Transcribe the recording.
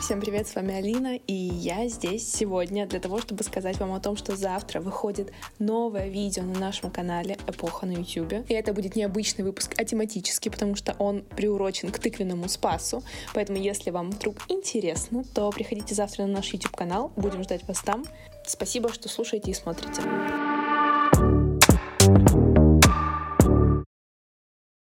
Всем привет, с вами Алина, и я здесь сегодня для того, чтобы сказать вам о том, что завтра выходит новое видео на нашем канале «Эпоха» на YouTube. И это будет необычный выпуск, а тематический, потому что он приурочен к тыквенному спасу. Поэтому, если вам вдруг интересно, то приходите завтра на наш YouTube-канал, будем ждать вас там. Спасибо, что слушаете и смотрите.